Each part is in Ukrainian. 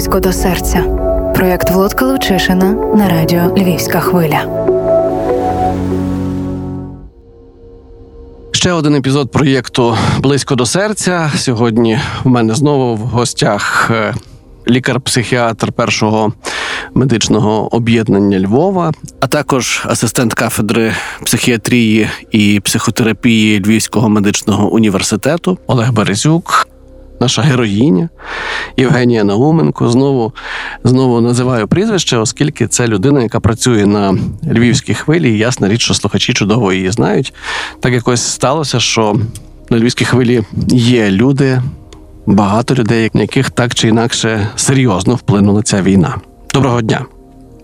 близько до серця. Проєкт Володка Лучишина на радіо Львівська хвиля. Ще один епізод проєкту Близько до серця. Сьогодні в мене знову в гостях е, лікар-психіатр першого медичного об'єднання Львова, а також асистент кафедри психіатрії і психотерапії Львівського медичного університету Олег Березюк. Наша героїня Євгенія Науменко знову знову називаю прізвище, оскільки це людина, яка працює на львівській хвилі. і Ясна річ, що слухачі чудово її знають. Так якось сталося, що на львівській хвилі є люди, багато людей, на яких так чи інакше серйозно вплинула ця війна. Доброго дня.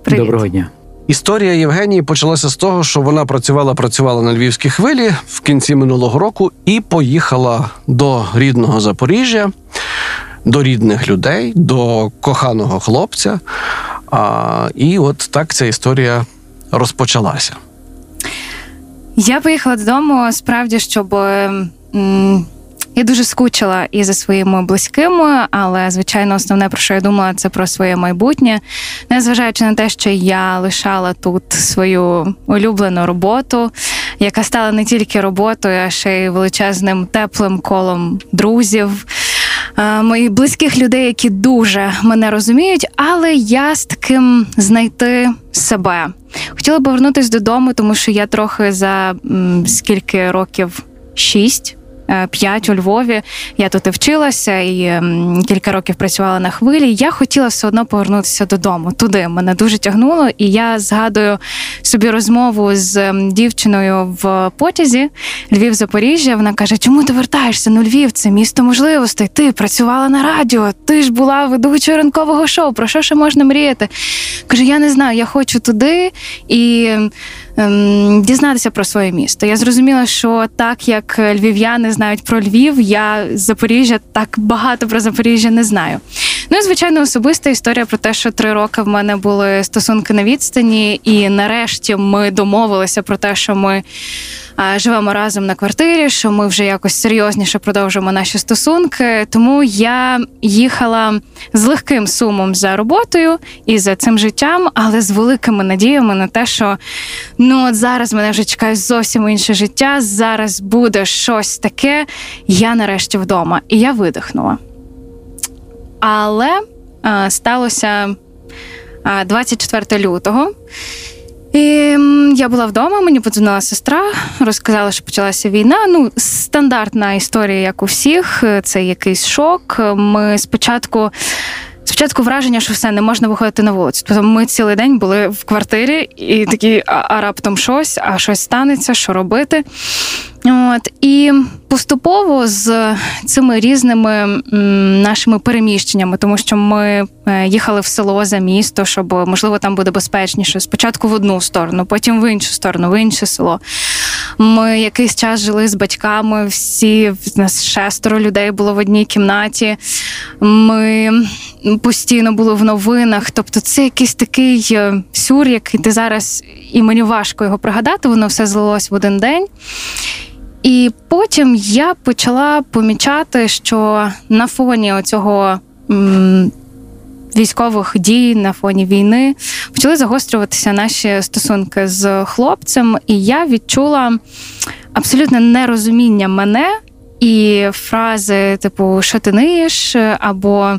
Привіт. Доброго дня. Історія Євгенії почалася з того, що вона працювала, працювала на львівській хвилі в кінці минулого року і поїхала до рідного Запоріжжя, до рідних людей, до коханого хлопця. А, І от так ця історія розпочалася. Я поїхала додому справді, щоб. М- я дуже скучила і за своїми близькими, але звичайно, основне про що я думала, це про своє майбутнє, незважаючи на те, що я лишала тут свою улюблену роботу, яка стала не тільки роботою, а ще й величезним теплим колом друзів. Моїх близьких людей, які дуже мене розуміють, але я з таким знайти себе. Хотіла повернутися додому, тому що я трохи за скільки років шість Е, п'ять у Львові. Я тут і вчилася і кілька років працювала на хвилі. Я хотіла все одно повернутися додому. Туди мене дуже тягнуло, і я згадую собі розмову з дівчиною в потязі Львів Запоріжжя. Вона каже: Чому ти вертаєшся? Ну, Львів, це місто можливостей. Ти працювала на радіо, ти ж була ведучою ранкового шоу. Про що ще можна мріяти? Каже: Я не знаю, я хочу туди і ем, дізнатися про своє місто. Я зрозуміла, що так як львів'яни знають про Львів, я з Запоріжжя так багато про Запоріжжя не знаю. Ну і звичайно, особиста історія про те, що три роки в мене були стосунки на відстані, і нарешті ми домовилися про те, що ми живемо разом на квартирі, що ми вже якось серйозніше продовжуємо наші стосунки. Тому я їхала з легким сумом за роботою і за цим життям, але з великими надіями на те, що ну от зараз мене вже чекає зовсім інше життя. Зараз буде щось таке. Я нарешті вдома, і я видихнула. Але а, сталося а, 24 лютого. І Я була вдома, мені подзвонила сестра, розказала, що почалася війна. Ну, стандартна історія, як у всіх, це якийсь шок. Ми спочатку. Спочатку враження, що все не можна виходити на вулицю. Тобто ми цілий день були в квартирі і такі, а, а раптом щось, а щось станеться, що робити. От і поступово з цими різними нашими переміщеннями, тому що ми е, їхали в село за місто, щоб можливо там буде безпечніше. Спочатку в одну сторону, потім в іншу сторону, в інше село. Ми якийсь час жили з батьками. Всі в нас шестеро людей було в одній кімнаті. Ми постійно були в новинах. Тобто, це якийсь такий е, сюр, який ти зараз і мені важко його пригадати. Воно все злилось в один день. І потім я почала помічати, що на фоні оцього м, військових дій, на фоні війни почали загострюватися наші стосунки з хлопцем, і я відчула абсолютне нерозуміння мене і фрази, типу, що ти ниєш, або.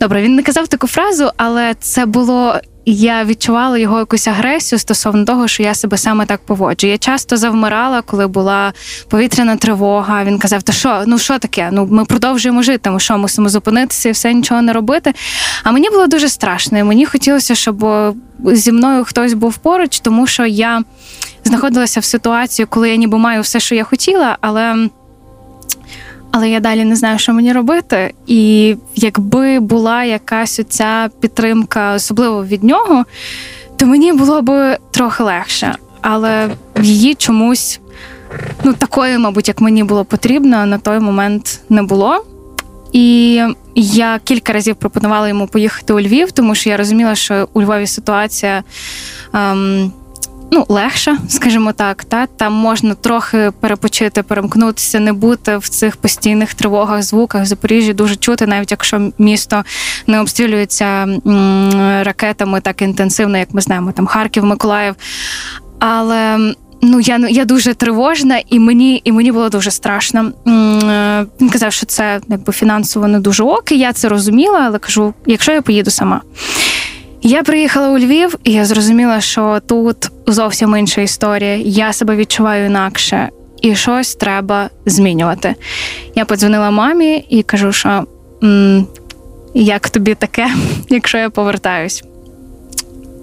Добре, він не казав таку фразу, але це було я відчувала його якусь агресію стосовно того, що я себе саме так поводжу. Я часто завмирала, коли була повітряна тривога. Він казав: То що, ну що таке? Ну ми продовжуємо жити. Ми що мусимо зупинитися і все нічого не робити. А мені було дуже страшно. і Мені хотілося, щоб зі мною хтось був поруч, тому що я знаходилася в ситуації, коли я ніби маю все, що я хотіла, але але я далі не знаю, що мені робити. І якби була якась оця підтримка, особливо від нього, то мені було б трохи легше. Але її чомусь, ну такої, мабуть, як мені було потрібно, на той момент не було. І я кілька разів пропонувала йому поїхати у Львів, тому що я розуміла, що у Львові ситуація. Ем, ну, легша, скажімо так. Та Там можна трохи перепочити, перемкнутися, не бути в цих постійних тривогах, звуках. В Запоріжжі дуже чути, навіть якщо місто не обстрілюється ракетами так інтенсивно, як ми знаємо, там Харків, Миколаїв. Але ну я я дуже тривожна, і мені і мені було дуже страшно. Е, він казав, що це якби фінансово не дуже ок, і Я це розуміла, але кажу: якщо я поїду сама. Я приїхала у Львів, і я зрозуміла, що тут зовсім інша історія. Я себе відчуваю інакше, і щось треба змінювати. Я подзвонила мамі і кажу, що як тобі таке, якщо я повертаюсь.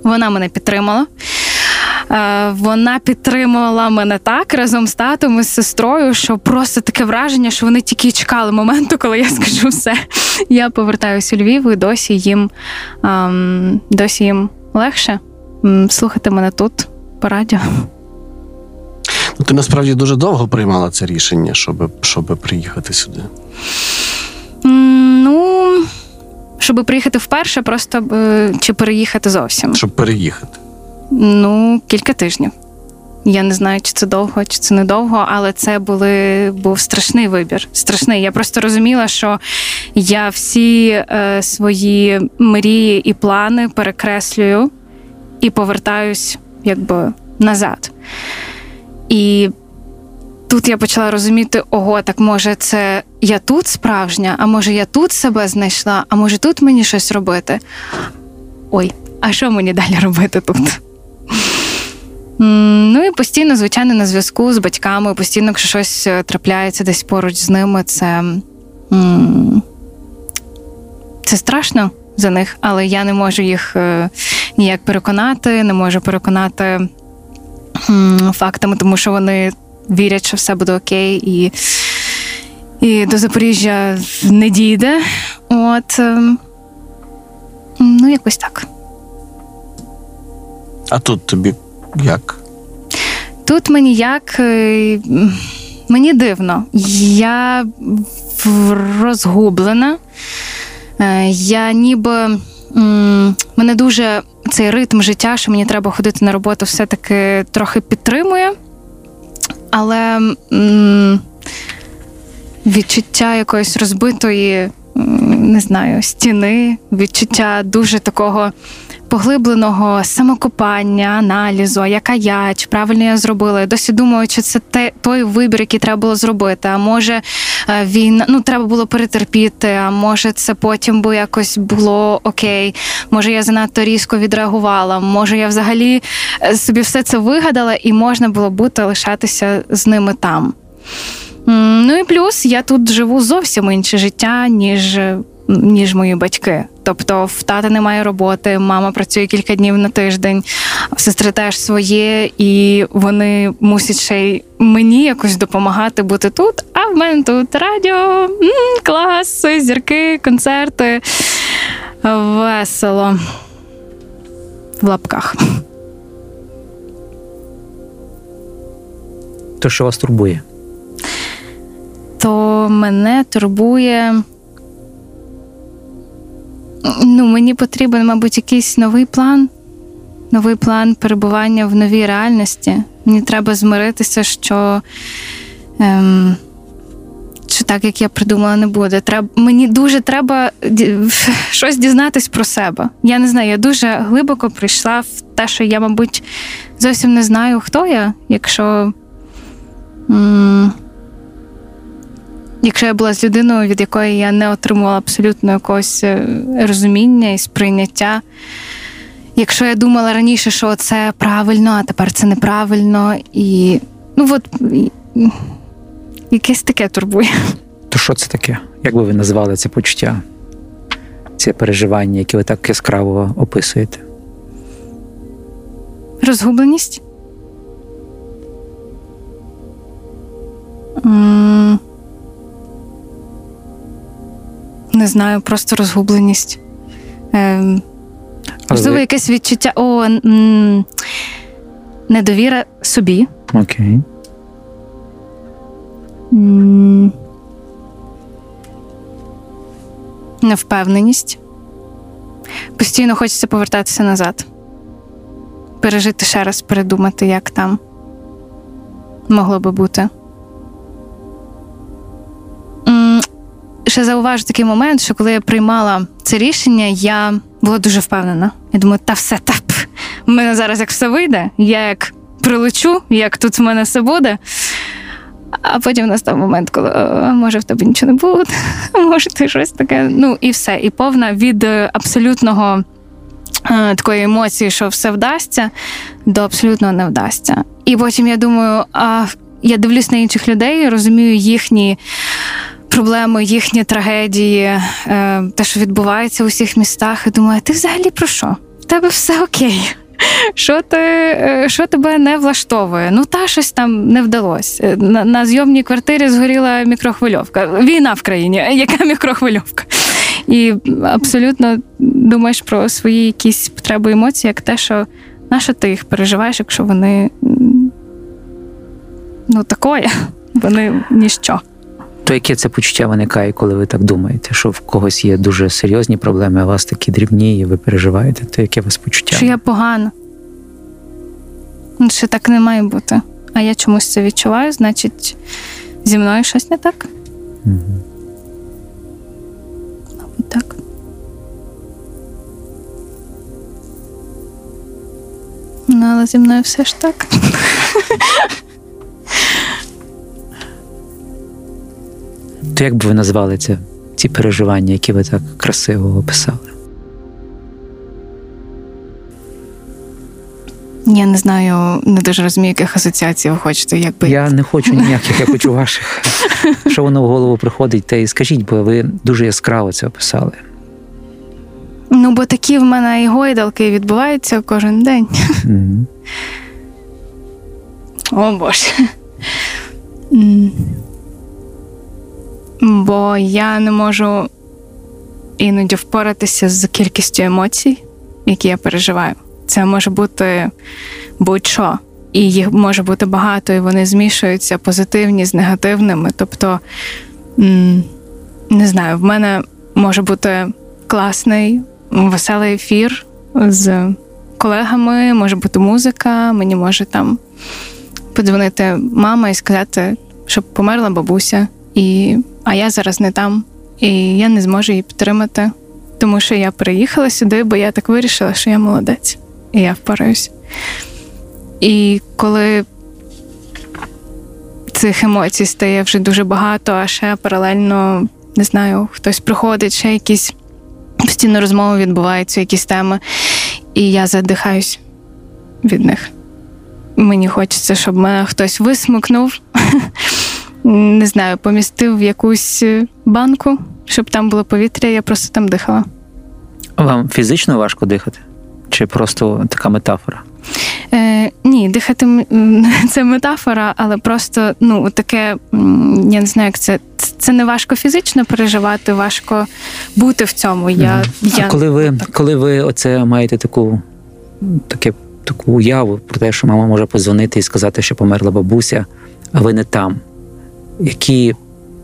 Вона мене підтримала. Е, вона підтримувала мене так разом з татом і з сестрою, що просто таке враження, що вони тільки чекали моменту, коли я скажу все. Я повертаюся у Львів і досі їм ем, досі їм легше слухати мене тут по радіо. Ну, Ти насправді дуже довго приймала це рішення, щоб щоб приїхати сюди. Ну, щоб приїхати вперше, просто е, чи переїхати зовсім. Щоб переїхати. Ну, кілька тижнів. Я не знаю, чи це довго, чи це недовго, але це були був страшний вибір. Страшний. Я просто розуміла, що я всі е, свої мрії і плани перекреслюю і повертаюсь якби назад. І тут я почала розуміти: ого, так може, це я тут справжня, а може я тут себе знайшла, а може тут мені щось робити? Ой, а що мені далі робити тут? Ну і постійно, звичайно, на зв'язку з батьками, постійно, якщо щось е, трапляється десь поруч з ними, це це страшно за них, але я не можу їх е, ніяк переконати, не можу переконати фактами, тому що вони вірять, що все буде окей, і і до Запоріжжя не дійде. От ем, ну, якось так. А тут тобі як? Тут мені як е, мені дивно. Я розгублена. Е, я ніби мене дуже цей ритм життя, що мені треба ходити на роботу, все-таки трохи підтримує. Але відчуття якоїсь розбитої, не знаю, стіни, відчуття дуже такого поглибленого самокопання, аналізу, яка я, чи правильно я зробила. Я досі думаю, чи це те, той вибір, який треба було зробити. А може е, він ну треба було перетерпіти, а може це потім би якось було окей. Може, я занадто різко відреагувала. Може, я взагалі е, собі все це вигадала, і можна було бути лишатися з ними там. Ну і плюс я тут живу зовсім інше життя, ніж ніж мої батьки. Тобто в тата немає роботи, мама працює кілька днів на тиждень, сестри теж своє, і вони мусять ще й мені якось допомагати бути тут. А в мене тут радіо, клас, зірки, концерти. Весело в лапках. То що вас турбує? То мене турбує. Ну, мені потрібен, мабуть, якийсь новий план, новий план перебування в новій реальності. Мені треба змиритися, що ем, що так, як я придумала, не буде. Треба, Мені дуже треба щось дізнатись про себе. Я не знаю, я дуже глибоко прийшла в те, що я, мабуть, зовсім не знаю, хто я, якщо. Якщо я була з людиною, від якої я не отримувала абсолютно якогось е, розуміння і сприйняття. Якщо я думала раніше, що це правильно, а тепер це неправильно, і ну от якесь таке турбує. То що це таке? Як би ви назвали це почуття, це переживання, які ви так яскраво описуєте? Розгубленість? Не знаю, просто розгубленість. Е, Можливо, якесь відчуття о, м- недовіра собі. Окей. М- невпевненість. Постійно хочеться повертатися назад. пережити ще раз, передумати, як там могло би бути. Ще зауважу такий момент, що коли я приймала це рішення, я була дуже впевнена. Я думаю, та все та пф, в мене зараз як все вийде, я як прилечу, як тут в мене все буде. А потім настав момент, коли «О, може в тебе нічого не буде, може ти щось таке. Ну і все. І повна від е, абсолютного е, такої емоції, що все вдасться, до абсолютного не вдасться. І потім я думаю, а я дивлюсь на інших людей, розумію їхні проблеми, їхні трагедії, е, те, що відбувається у всіх містах, і думаю, ти взагалі про що? В тебе все окей. Що ти, е, що тебе не влаштовує? Ну, та щось там не вдалося. На, на зйомній квартирі згоріла мікрохвильовка. Війна в країні. Яка мікрохвильовка? І абсолютно думаєш про свої якісь потреби емоції, як те, що на ти їх переживаєш, якщо вони ну такое, вони ніщо. То яке це почуття виникає, коли ви так думаєте, що в когось є дуже серйозні проблеми, а у вас такі дрібні, і ви переживаєте, то яке у вас почуття? Що я погана. Що так не має бути. А я чомусь це відчуваю, значить, зі мною щось не так. Мгм. Мабуть, так. Ну, але зі мною все ж так. То як би ви назвали це, ці переживання, які ви так красиво описали? Я не знаю, не дуже розумію, яких асоціацій ви хочете, якби. Я не хочу ніяких, я хочу ваших. Що воно в голову приходить, те і скажіть, бо ви дуже яскраво це описали. Ну, бо такі в мене і гойдалки відбуваються кожен день. О Боже. Бо я не можу іноді впоратися з кількістю емоцій, які я переживаю. Це може бути будь-що. І їх може бути багато, і вони змішуються позитивні з негативними. Тобто, не знаю, в мене може бути класний, веселий ефір з колегами, може бути музика, мені може там подзвонити мама і сказати, щоб померла бабуся, і, а я зараз не там, і я не зможу її підтримати, тому що я приїхала сюди, бо я так вирішила, що я молодець, і я впораюсь. І коли цих емоцій стає вже дуже багато, а ще паралельно, не знаю, хтось приходить, ще якісь постійно розмови відбуваються, якісь теми, і я задихаюсь від них. Мені хочеться, щоб мене хтось висмикнув, не знаю, помістив в якусь банку, щоб там було повітря, я просто там дихала. Вам фізично важко дихати? Чи просто така метафора? Е, ні, дихати це метафора, але просто ну таке, я не знаю, як це. Це не важко фізично переживати, важко бути в цьому. Я, Мгм. я А коли ви, коли ви оце маєте таку, таке, таку уяву про те, що мама може подзвонити і сказати, що померла бабуся, а ви не там, які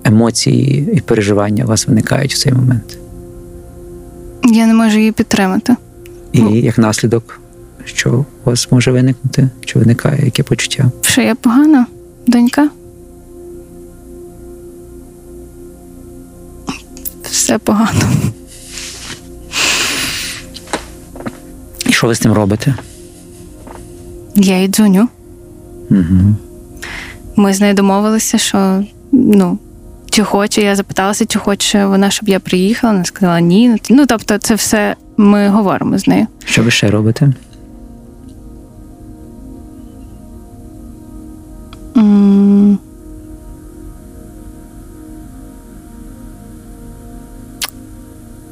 емоції і переживання у вас виникають в цей момент? я не можу її підтримати. І Ну. як наслідок, що у вас може виникнути, чи виникає яке почуття? Що я погана, донька? Все погано. І що ви з тим робите? Я їй дзвоню. Угу. Ми з нею домовилися, що ну, чи хоче, я запиталася, чи хоче вона, щоб я приїхала. Вона сказала ні. Ну, тобто, це все ми говоримо з нею. Що ви ще робите?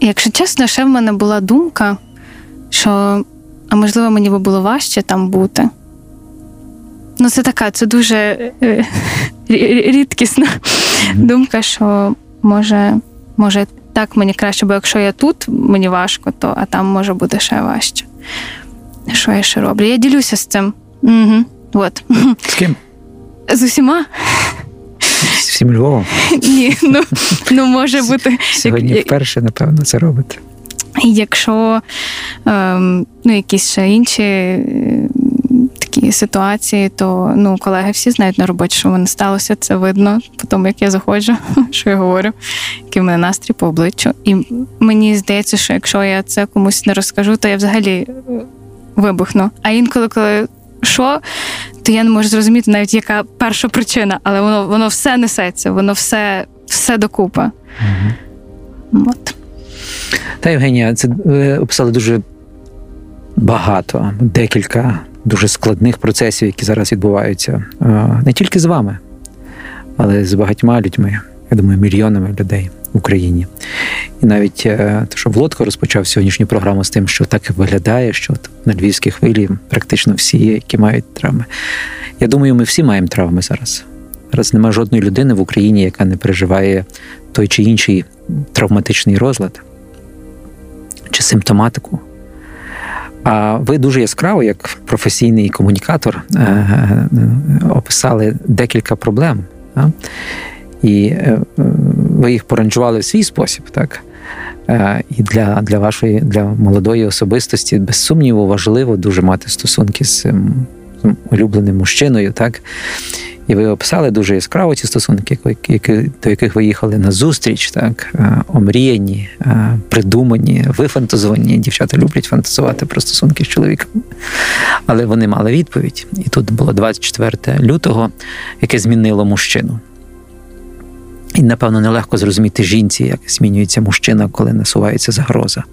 Якщо чесно, ще в мене була думка, що, а можливо, мені би було важче там бути. Ну, це така, це дуже е, рідкісна думка, що може, може так мені краще, бо якщо я тут, мені важко, то а там може бути ще важче. Що я ще роблю? Я ділюся з цим. Угу. От. З ким? З усіма? З всім Львовом. Ні, ну, ну може бути. Сьогодні вперше, напевно, це робите. Якщо ем, ну, якісь ще інші такі ситуації, то ну колеги всі знають на роботі, що в мене сталося. Це видно по тому, як я заходжу, що я говорю, який в мене настрій по обличчю. І мені здається, що якщо я це комусь не розкажу, то я взагалі е, вибухну. А інколи, коли що, то я не можу зрозуміти навіть яка перша причина, але воно воно все несеться, воно все, все докупи. От. Та Євгенія, це ви описали дуже багато, декілька дуже складних процесів, які зараз відбуваються е, не тільки з вами, але з багатьма людьми. Я думаю, мільйонами людей в Україні. І навіть е, те, що Володко розпочав сьогоднішню програму з тим, що так і виглядає, що на львівській хвилі практично всі, які мають травми. Я думаю, ми всі маємо травми зараз. Зараз немає жодної людини в Україні, яка не переживає той чи інший травматичний розлад чи симптоматику. А ви дуже яскраво, як професійний комунікатор, е, е, описали декілька проблем. І е, ви їх поранжували в свій спосіб, так? І для, для вашої для молодої особистості, без сумніву, важливо дуже мати стосунки з улюбленим мужчиною, так? І ви описали дуже яскраво ці стосунки, які, до яких ви їхали на зустріч, так омріяні, придумані, вифантазовані. Дівчата люблять фантазувати про стосунки з чоловіком. Але вони мали відповідь. І тут було 24 лютого, яке змінило мужчину. І, напевно, нелегко зрозуміти жінці, як змінюється мужчина, коли насувається загроза.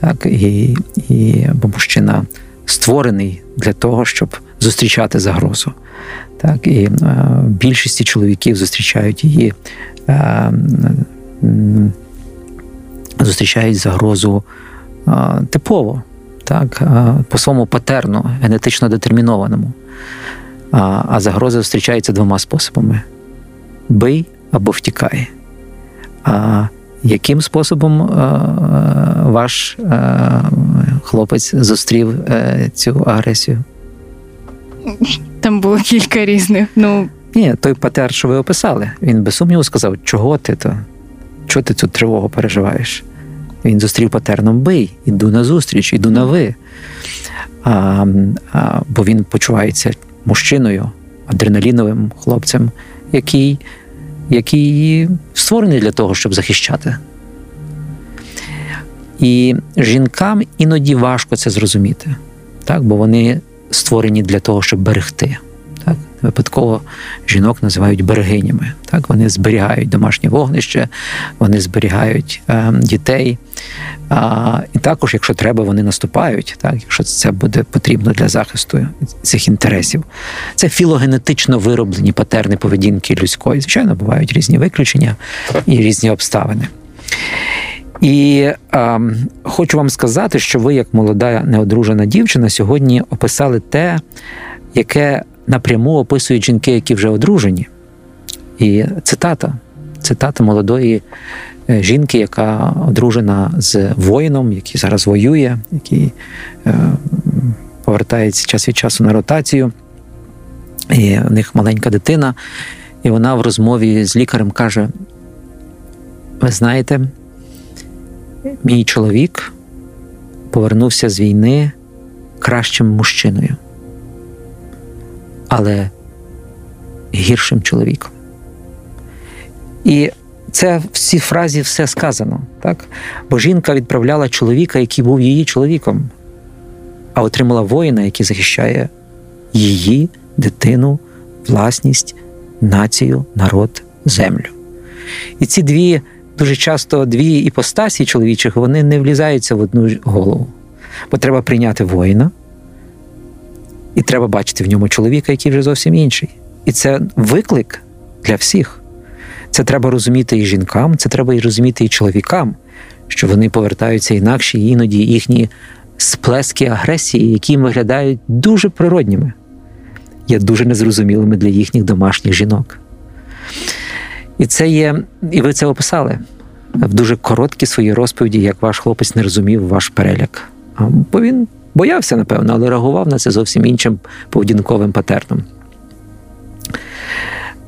Так, і, і, Бо мужчина створений для того, щоб зустрічати загрозу. Так, І е, більшості чоловіків зустрічають її, е, зустрічають загрозу е, типово, так, по своєму патерну, генетично детермінованому. А, загроза зустрічається двома способами: бий або втікай. А яким способом ваш хлопець зустрів цю агресію? Там було кілька різних. Ну ні, той патер, що ви описали, він без сумніву сказав, чого ти то? Чого ти цю тривогу переживаєш? Він зустрів патерном бий, іду на зустріч, іду на ви. А, а, Бо він почувається мужчиною, адреналіновим хлопцем, який який створений для того, щоб захищати. І жінкам іноді важко це зрозуміти, так? бо вони створені для того, щоб берегти. Так? Випадково жінок називають берегинями. Так? Вони зберігають домашнє вогнище, вони зберігають е, дітей. А, І також, якщо треба, вони наступають, так? якщо це буде потрібно для захисту цих інтересів. Це філогенетично вироблені патерни поведінки людської. Звичайно, бувають різні виключення і різні обставини. І е, хочу вам сказати, що ви, як молода неодружена дівчина, сьогодні описали те, яке напряму описують жінки, які вже одружені. І цитата, цитата молодої е, жінки, яка одружена з воїном, який зараз воює, який е, повертається час від часу на ротацію. І в них маленька дитина, і вона в розмові з лікарем каже: Ви знаєте, мій чоловік повернувся з війни кращим мужчиною, але гіршим чоловіком. І це в цій фразі все сказано, так? Бо жінка відправляла чоловіка, який був її чоловіком, а отримала воїна, який захищає її, дитину, власність, націю, народ, землю. І ці дві дуже часто дві іпостасі чоловічих вони не влізаються в одну голову. Бо треба прийняти воїна, і треба бачити в ньому чоловіка, який вже зовсім інший. І це виклик для всіх. Це треба розуміти і жінкам, це треба і розуміти і чоловікам, що вони повертаються інакші, і іноді їхні сплески агресії, які виглядають дуже природніми, є дуже незрозумілими для їхніх домашніх жінок. І це є, і ви це описали в дуже короткі свої розповіді, як ваш хлопець не розумів ваш переляк. Бо він боявся, напевно, але реагував на це зовсім іншим поведінковим патерном.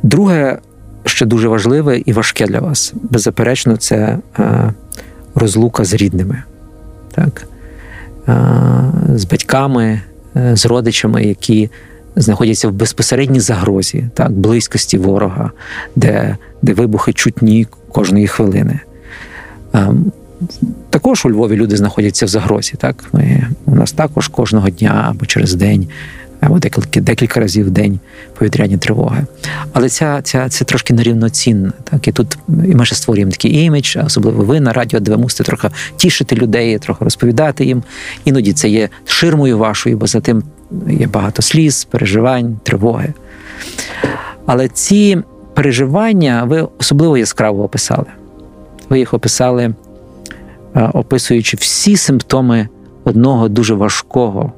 Друге, що дуже важливе і важке для вас, беззаперечно, це е, розлука з рідними, так? Е, з батьками, е, з родичами, які знаходяться в безпосередній загрозі, так, близькості ворога, де, де вибухи чутні кожної хвилини. Ем, також у Львові люди знаходяться в загрозі. Так? Ми, У нас також кожного дня або через день, або декілька декілька разів в день повітряні тривоги. Але ця, ця, це трошки нерівноцінно. Так? І тут і ми ще створюємо такий імідж, особливо ви на радіо, де ви мусите трохи тішити людей, трохи розповідати їм. Іноді це є ширмою вашою, бо за тим є багато сліз, переживань, тривоги. Але ці переживання ви особливо яскраво описали. Ви їх описали, описуючи всі симптоми одного дуже важкого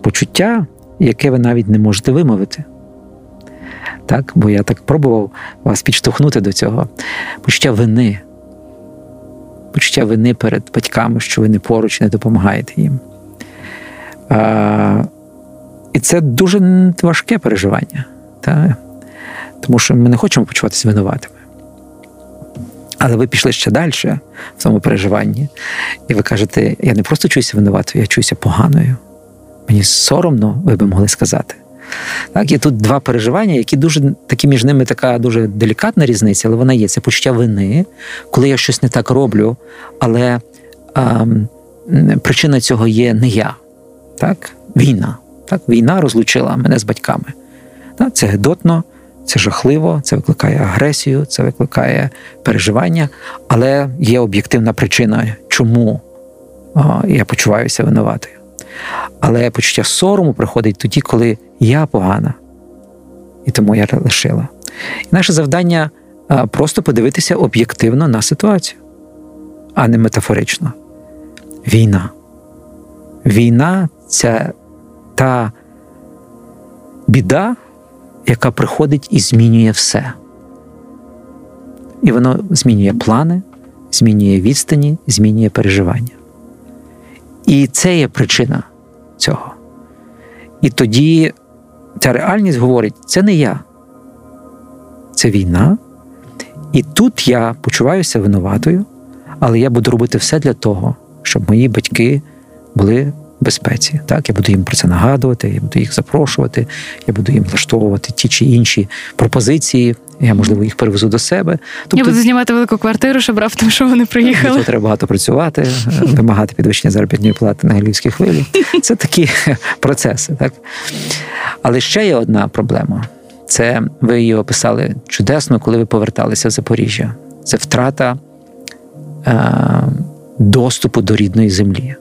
почуття, яке ви навіть не можете вимовити. Так? Бо я так пробував вас підштовхнути до цього. Почуття вини. Почуття вини перед батьками, що ви не поруч не допомагаєте їм. І це дуже важке переживання. Так? Тому що ми не хочемо почуватися винуватими. Але ви пішли ще далі в тому переживанні, і ви кажете, я не просто чуюся винуватою, я чуюся поганою. Мені соромно, ви би могли сказати. Так, Є тут два переживання, які дуже такі між ними така дуже делікатна різниця, але вона є. Це почуття вини, коли я щось не так роблю, але а, причина цього є не я. Так? Війна. Так? Війна розлучила мене з батьками. Так? Це гидотно, це жахливо, це викликає агресію, це викликає переживання, але є об'єктивна причина, чому я почуваюся винуватою. Але почуття сорому приходить тоді, коли я погана, і тому я лишила. І наше завдання просто подивитися об'єктивно на ситуацію, а не метафорично. Війна. Війна це та біда, яка приходить і змінює все. І воно змінює плани, змінює відстані, змінює переживання. І це є причина цього. І тоді ця реальність говорить: це не я, це війна. І тут я почуваюся винуватою, але я буду робити все для того, щоб мої батьки були безпеці. Так, Я буду їм про це нагадувати, я буду їх запрошувати, я буду їм влаштовувати ті чи інші пропозиції. Я, можливо, їх перевезу до себе. Тобто, я буду знімати велику квартиру, щоб раптом, що вони приїхали. Тут треба багато працювати, вимагати підвищення заробітної плати на львівській хвилі. Це такі процеси. так? Але ще є одна проблема. Це ви її описали чудесно, коли ви поверталися в Запоріжжя. Це втрата е, доступу до рідної землі,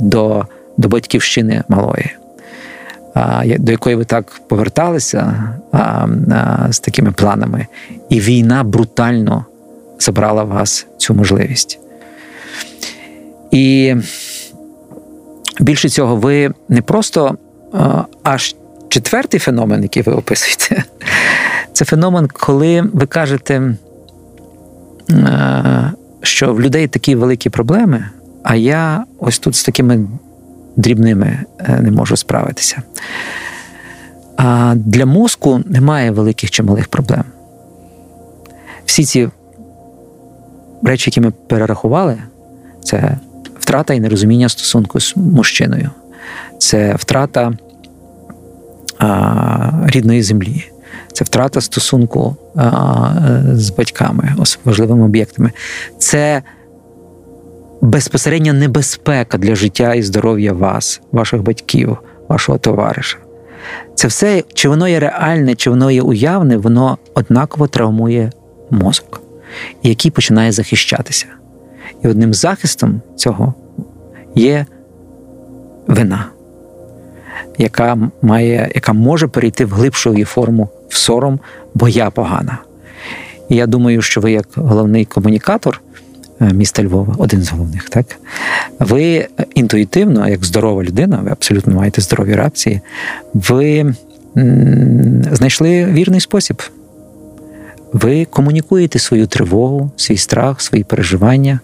до, до батьківщини малої до якої ви так поверталися з такими планами, і війна брутально забрала вас цю можливість. І більше цього, ви не просто аж четвертий феномен, який ви описуєте, це феномен, коли ви кажете, що в людей такі великі проблеми, а я ось тут з такими дрібними е, не можу справитися. А для мозку немає великих чи малих проблем. Всі ці речі, які ми перерахували, це втрата і нерозуміння стосунку з мужчиною, це втрата а, рідної землі, це втрата стосунку а, з батьками, важливими об'єктами. Це безпосередня небезпека для життя і здоров'я вас, ваших батьків, вашого товариша. Це все, чи воно є реальне, чи воно є уявне, воно однаково травмує мозок, який починає захищатися. І одним захистом цього є вина, яка має, яка може перейти в глибшу її форму в сором, бо я погана. І я думаю, що ви, як головний комунікатор, міста Львова, один з головних, так ви інтуїтивно, як здорова людина, ви абсолютно маєте здорові реакції, ви знайшли вірний спосіб. Ви комунікуєте свою тривогу, свій страх, свої переживання.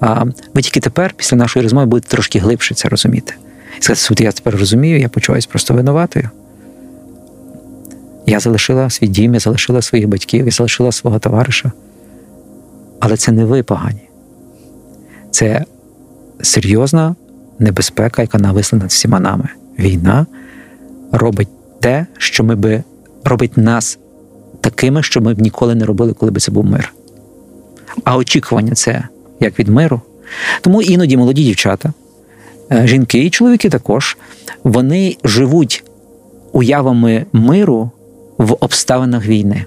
А ви тільки тепер, після нашої розмови, будете трошки глибше це розуміти. І сказати, я тепер розумію, я почуваюся просто винуватою. Я залишила свій дім, я залишила своїх батьків, я залишила свого товариша. Але це не ви погані. Це серйозна небезпека, яка нависла над всіма нами. війна робить те, що ми би робить нас такими, що ми б ніколи не робили, коли б це був мир. А очікування це як від миру. Тому іноді молоді дівчата, е, жінки і чоловіки також, вони живуть уявами миру в обставинах війни.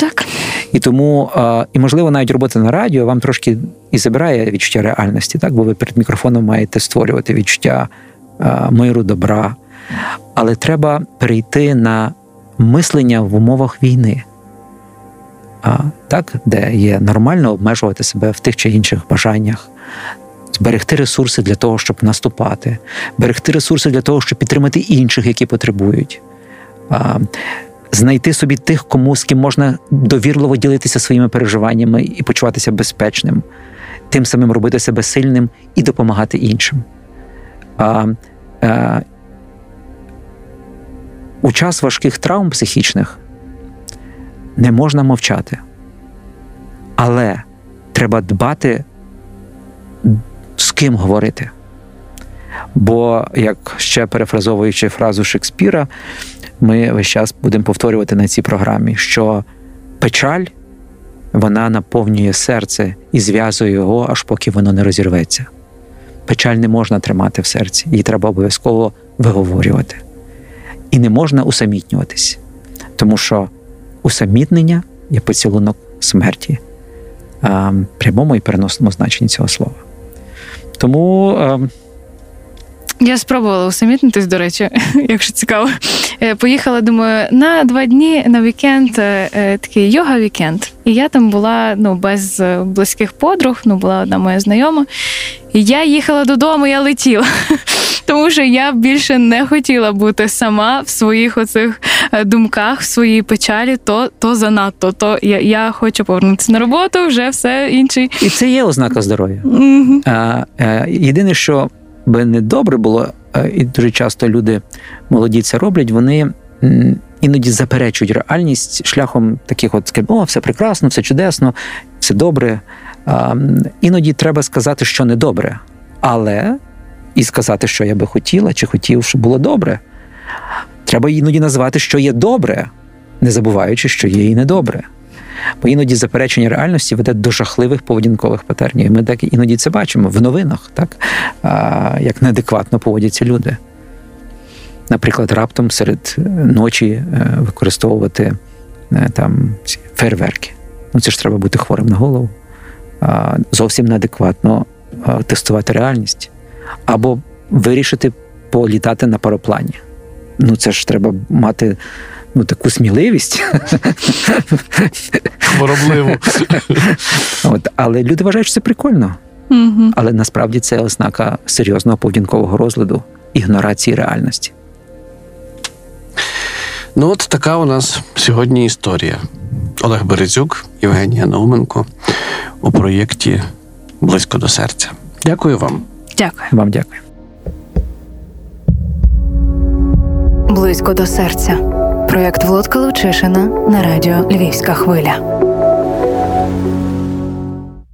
Так. І тому, і можливо, навіть робота на радіо вам трошки і забирає відчуття реальності, так? бо ви перед мікрофоном маєте створювати відчуття миру, добра. Але треба перейти на мислення в умовах війни, так, де є нормально обмежувати себе в тих чи інших бажаннях, зберегти ресурси для того, щоб наступати, берегти ресурси для того, щоб підтримати інших, які потребують. Знайти собі тих, кому з ким можна довірливо ділитися своїми переживаннями і почуватися безпечним, тим самим робити себе сильним і допомагати іншим. А, а, у час важких травм психічних не можна мовчати. Але треба дбати, з ким говорити. Бо, як ще перефразовуючи фразу Шекспіра, ми весь час будемо повторювати на цій програмі, що печаль вона наповнює серце і зв'язує його, аж поки воно не розірветься. Печаль не можна тримати в серці, її треба обов'язково виговорювати. І не можна усамітнюватись, тому що усамітнення є поцілунок смерті прямому і переносному значенні цього слова. Тому а, Я спробувала усамітнитись, до речі, якщо цікаво. Е, Поїхала, думаю, на два дні на вікенд, е, е, такий йога-вікенд. І я там була ну, без близьких подруг, ну була одна моя знайома. І я їхала додому, я летіла. Тому що я більше не хотіла бути сама в своїх оцих думках, в своїй печалі, то, то занадто. То я, я хочу повернутися на роботу, вже все інший. і це є ознака здоров'я. Мгм. А, е, єдине, що би не добре було, е, і дуже часто люди молоді це роблять, вони іноді заперечують реальність шляхом таких от скажімо, о, все прекрасно, все чудесно, все добре. Іноді треба сказати, що не добре, але і сказати, що я би хотіла чи хотів, щоб було добре. Треба іноді назвати, що є добре, не забуваючи, що є і недобре. Бо іноді заперечення реальності веде до жахливих поведінкових патернів. Ми так іноді це бачимо в новинах, так? Як неадекватно поводяться люди. Наприклад, раптом серед е, ночі е, використовувати е, там фейерверки. Ну, це ж треба бути хворим на голову. Зовсім неадекватно тестувати реальність. Або вирішити політати на пароплані. Ну, це ж треба мати ну, таку сміливість. Хворобливо. От, але люди вважають, що це прикольно. Мгм. Але насправді це ознака серйозного поведінкового розладу, ігнорації реальності. Ну, от така у нас сьогодні історія. Олег Березюк, Євгенія Науменко у проєкті Близько до серця. Дякую вам. Дякую. Вам дякую. Близько до серця. Проєкт Володка Лучишина на радіо Львівська хвиля.